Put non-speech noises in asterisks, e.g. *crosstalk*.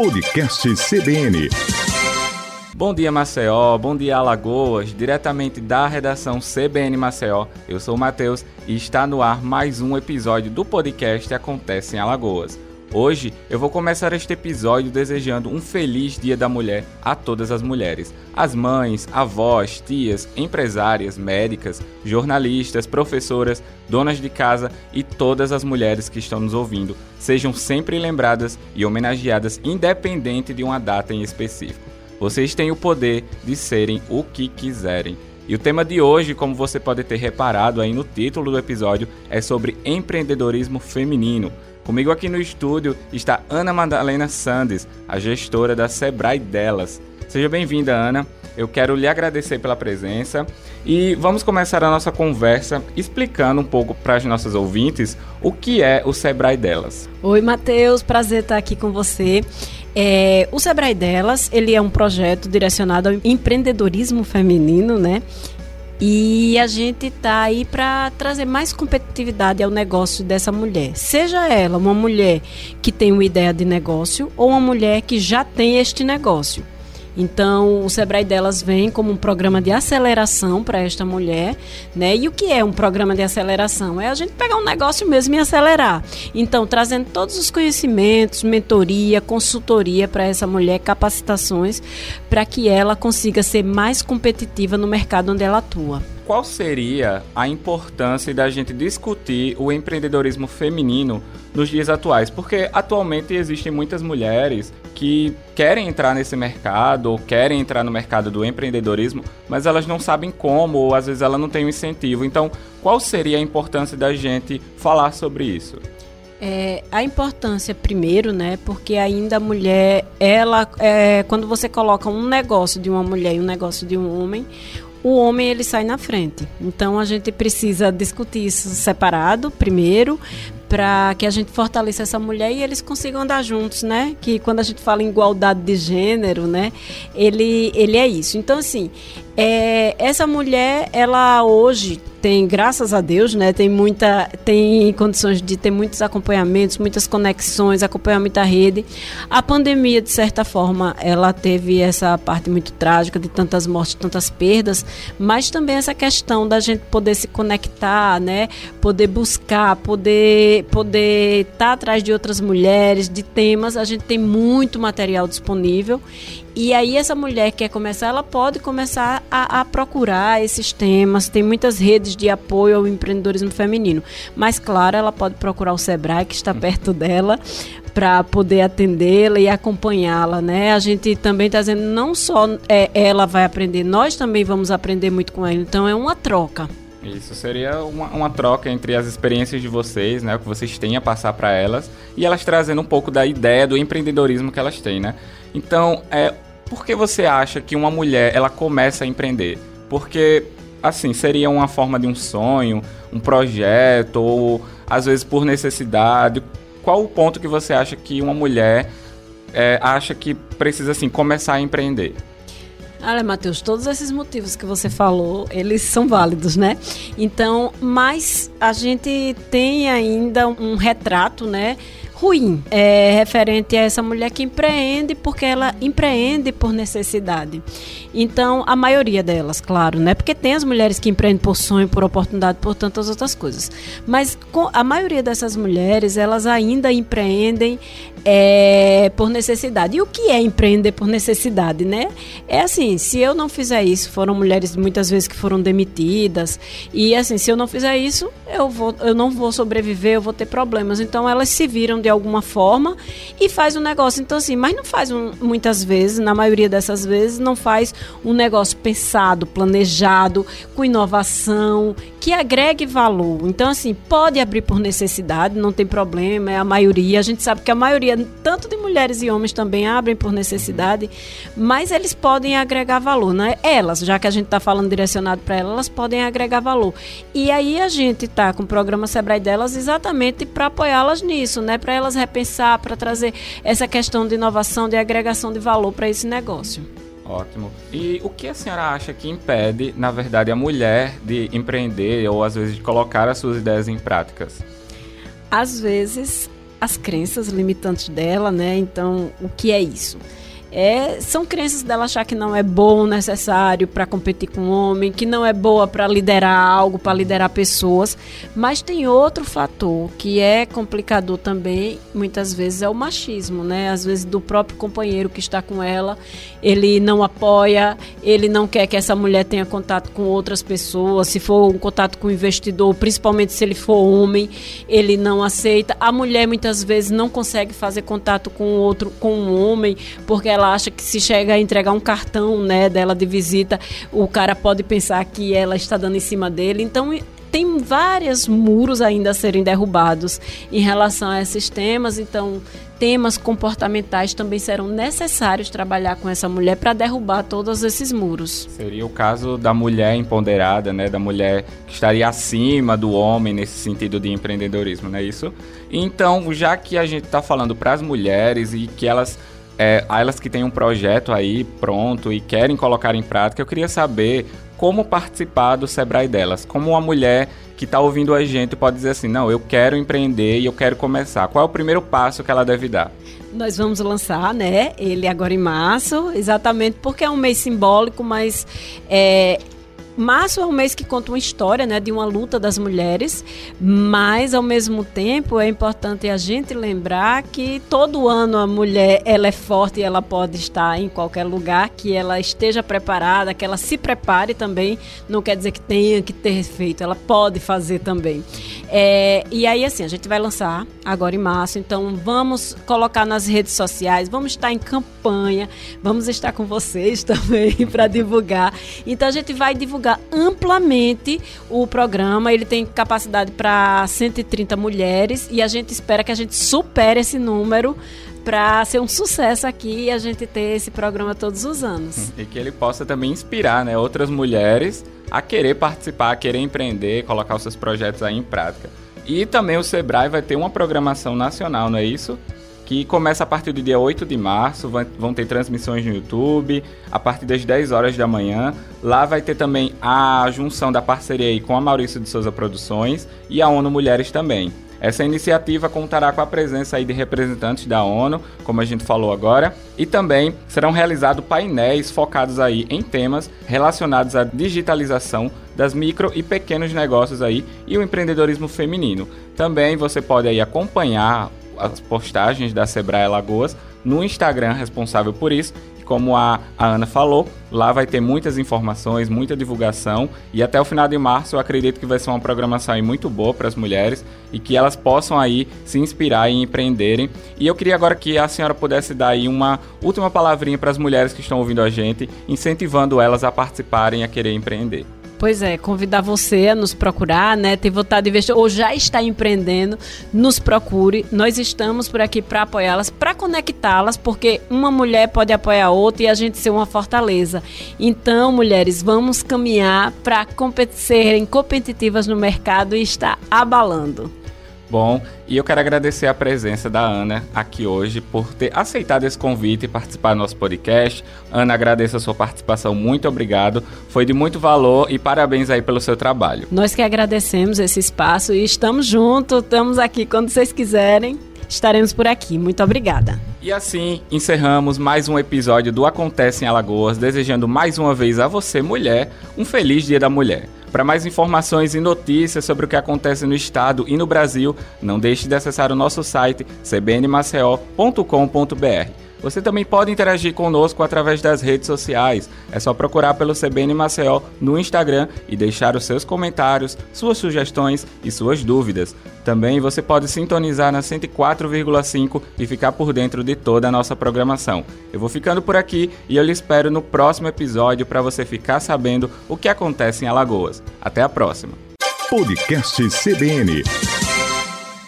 Podcast CBN. Bom dia, Maceió. Bom dia, Alagoas. Diretamente da redação CBN Maceió. Eu sou o Matheus e está no ar mais um episódio do podcast Acontece em Alagoas. Hoje eu vou começar este episódio desejando um feliz Dia da Mulher a todas as mulheres. As mães, avós, tias, empresárias, médicas, jornalistas, professoras, donas de casa e todas as mulheres que estão nos ouvindo sejam sempre lembradas e homenageadas independente de uma data em específico. Vocês têm o poder de serem o que quiserem. E o tema de hoje, como você pode ter reparado aí no título do episódio, é sobre empreendedorismo feminino. Comigo aqui no estúdio está Ana Madalena Sandes, a gestora da Sebrae Delas. Seja bem-vinda, Ana. Eu quero lhe agradecer pela presença e vamos começar a nossa conversa explicando um pouco para as nossas ouvintes o que é o Sebrae Delas. Oi, Matheus, prazer estar aqui com você. É, o Sebrae Delas, ele é um projeto direcionado ao empreendedorismo feminino, né? E a gente está aí para trazer mais competitividade ao negócio dessa mulher. Seja ela uma mulher que tem uma ideia de negócio ou uma mulher que já tem este negócio. Então, o Sebrae delas vem como um programa de aceleração para esta mulher, né? E o que é um programa de aceleração? É a gente pegar um negócio mesmo e acelerar. Então, trazendo todos os conhecimentos, mentoria, consultoria para essa mulher, capacitações, para que ela consiga ser mais competitiva no mercado onde ela atua qual seria a importância da gente discutir o empreendedorismo feminino nos dias atuais? Porque atualmente existem muitas mulheres que querem entrar nesse mercado ou querem entrar no mercado do empreendedorismo, mas elas não sabem como ou às vezes ela não tem um incentivo. Então, qual seria a importância da gente falar sobre isso? É, a importância primeiro, né? Porque ainda a mulher, ela, é, quando você coloca um negócio de uma mulher e um negócio de um homem, o homem ele sai na frente. Então a gente precisa discutir isso separado primeiro, para que a gente fortaleça essa mulher e eles consigam andar juntos, né? Que quando a gente fala em igualdade de gênero, né? Ele, ele é isso. Então, assim, é, essa mulher, ela hoje tem, graças a Deus, né? Tem muita, tem condições de ter muitos acompanhamentos, muitas conexões, acompanhar muita rede. A pandemia, de certa forma, ela teve essa parte muito trágica de tantas mortes, tantas perdas, mas também essa questão da gente poder se conectar, né? Poder buscar, poder poder estar tá atrás de outras mulheres, de temas. A gente tem muito material disponível. E aí essa mulher que quer começar, ela pode começar a, a, procurar esses temas. Tem muitas redes de apoio ao empreendedorismo feminino. Mas claro, ela pode procurar o Sebrae que está perto dela para poder atendê-la e acompanhá-la, né? A gente também está dizendo não só é, ela vai aprender, nós também vamos aprender muito com ela. Então é uma troca. Isso seria uma, uma, troca entre as experiências de vocês, né, o que vocês têm a passar para elas, e elas trazendo um pouco da ideia do empreendedorismo que elas têm, né? Então, é, por que você acha que uma mulher ela começa a empreender? Porque, assim, seria uma forma de um sonho, um projeto, ou às vezes por necessidade. Qual o ponto que você acha que uma mulher é, acha que precisa, assim, começar a empreender? Olha, Matheus, todos esses motivos que você falou, eles são válidos, né? Então, mas a gente tem ainda um retrato, né? ruim é referente a essa mulher que empreende porque ela empreende por necessidade. Então, a maioria delas, claro, né? Porque tem as mulheres que empreendem por sonho, por oportunidade, por tantas outras coisas. Mas a maioria dessas mulheres, elas ainda empreendem é, por necessidade. E o que é empreender por necessidade, né? É assim, se eu não fizer isso, foram mulheres muitas vezes que foram demitidas, e assim, se eu não fizer isso, eu, vou, eu não vou sobreviver, eu vou ter problemas. Então, elas se viram de alguma forma e faz um negócio. Então, assim, mas não faz um, muitas vezes, na maioria dessas vezes, não faz um negócio pensado, planejado, com inovação, que agregue valor. Então, assim, pode abrir por necessidade, não tem problema, é a maioria. A gente sabe que a maioria, tanto de mulheres e homens, também abrem por necessidade, mas eles podem agregar valor, né? Elas, já que a gente está falando direcionado para elas, elas podem agregar valor. E aí a gente está com o programa Sebrae delas exatamente para apoiá-las nisso, né? Para elas repensar, para trazer essa questão de inovação, de agregação de valor para esse negócio. Ótimo. E o que a senhora acha que impede, na verdade, a mulher de empreender ou às vezes de colocar as suas ideias em práticas? Às vezes as crenças limitantes dela, né? Então, o que é isso? É, são crenças dela achar que não é bom, necessário para competir com o homem, que não é boa para liderar algo, para liderar pessoas. Mas tem outro fator que é complicador também, muitas vezes, é o machismo, né? Às vezes do próprio companheiro que está com ela, ele não apoia, ele não quer que essa mulher tenha contato com outras pessoas, se for um contato com o investidor, principalmente se ele for homem, ele não aceita. A mulher muitas vezes não consegue fazer contato com outro, com um homem, porque ela ela acha que se chega a entregar um cartão né, dela de visita, o cara pode pensar que ela está dando em cima dele. Então, tem vários muros ainda a serem derrubados em relação a esses temas. Então, temas comportamentais também serão necessários trabalhar com essa mulher para derrubar todos esses muros. Seria o caso da mulher empoderada, né, da mulher que estaria acima do homem nesse sentido de empreendedorismo, não é isso? Então, já que a gente está falando para as mulheres e que elas é, elas que têm um projeto aí pronto e querem colocar em prática, eu queria saber como participar do Sebrae delas. Como uma mulher que está ouvindo a gente pode dizer assim: não, eu quero empreender e eu quero começar. Qual é o primeiro passo que ela deve dar? Nós vamos lançar, né? Ele agora em março, exatamente porque é um mês simbólico, mas é, Março é um mês que conta uma história, né, de uma luta das mulheres, mas ao mesmo tempo é importante a gente lembrar que todo ano a mulher ela é forte e ela pode estar em qualquer lugar, que ela esteja preparada, que ela se prepare também. Não quer dizer que tenha que ter feito, ela pode fazer também. É, e aí assim a gente vai lançar agora em março, então vamos colocar nas redes sociais, vamos estar em campanha, vamos estar com vocês *laughs* também para divulgar. Então a gente vai divulgar divulgar amplamente o programa. Ele tem capacidade para 130 mulheres e a gente espera que a gente supere esse número para ser um sucesso aqui e a gente ter esse programa todos os anos. E que ele possa também inspirar né, outras mulheres a querer participar, a querer empreender, colocar os seus projetos aí em prática. E também o Sebrae vai ter uma programação nacional, não é isso? Que começa a partir do dia 8 de março, vão ter transmissões no YouTube, a partir das 10 horas da manhã. Lá vai ter também a junção da parceria aí com a Maurício de Souza Produções e a ONU Mulheres também. Essa iniciativa contará com a presença aí de representantes da ONU, como a gente falou agora, e também serão realizados painéis focados aí em temas relacionados à digitalização das micro e pequenos negócios aí e o empreendedorismo feminino. Também você pode aí acompanhar as postagens da Sebrae Lagoas no Instagram responsável por isso. E como a, a Ana falou, lá vai ter muitas informações, muita divulgação e até o final de março eu acredito que vai ser uma programação aí muito boa para as mulheres e que elas possam aí se inspirar e empreenderem. E eu queria agora que a senhora pudesse dar aí uma última palavrinha para as mulheres que estão ouvindo a gente, incentivando elas a participarem e a querer empreender. Pois é, convidar você a nos procurar, né? Ter vontade de investir ou já está empreendendo, nos procure. Nós estamos por aqui para apoiá-las, para conectá-las, porque uma mulher pode apoiar outra e a gente ser uma fortaleza. Então, mulheres, vamos caminhar para serem competitivas no mercado e estar abalando. Bom, e eu quero agradecer a presença da Ana aqui hoje por ter aceitado esse convite e participar do nosso podcast. Ana, agradeço a sua participação, muito obrigado. Foi de muito valor e parabéns aí pelo seu trabalho. Nós que agradecemos esse espaço e estamos juntos, estamos aqui quando vocês quiserem. Estaremos por aqui. Muito obrigada. E assim encerramos mais um episódio do Acontece em Alagoas, desejando mais uma vez a você, mulher, um feliz Dia da Mulher. Para mais informações e notícias sobre o que acontece no estado e no Brasil, não deixe de acessar o nosso site cbnmaceo.com.br. Você também pode interagir conosco através das redes sociais. É só procurar pelo CBN Maceió no Instagram e deixar os seus comentários, suas sugestões e suas dúvidas. Também você pode sintonizar na 104,5 e ficar por dentro de toda a nossa programação. Eu vou ficando por aqui e eu lhe espero no próximo episódio para você ficar sabendo o que acontece em Alagoas. Até a próxima. Podcast CBN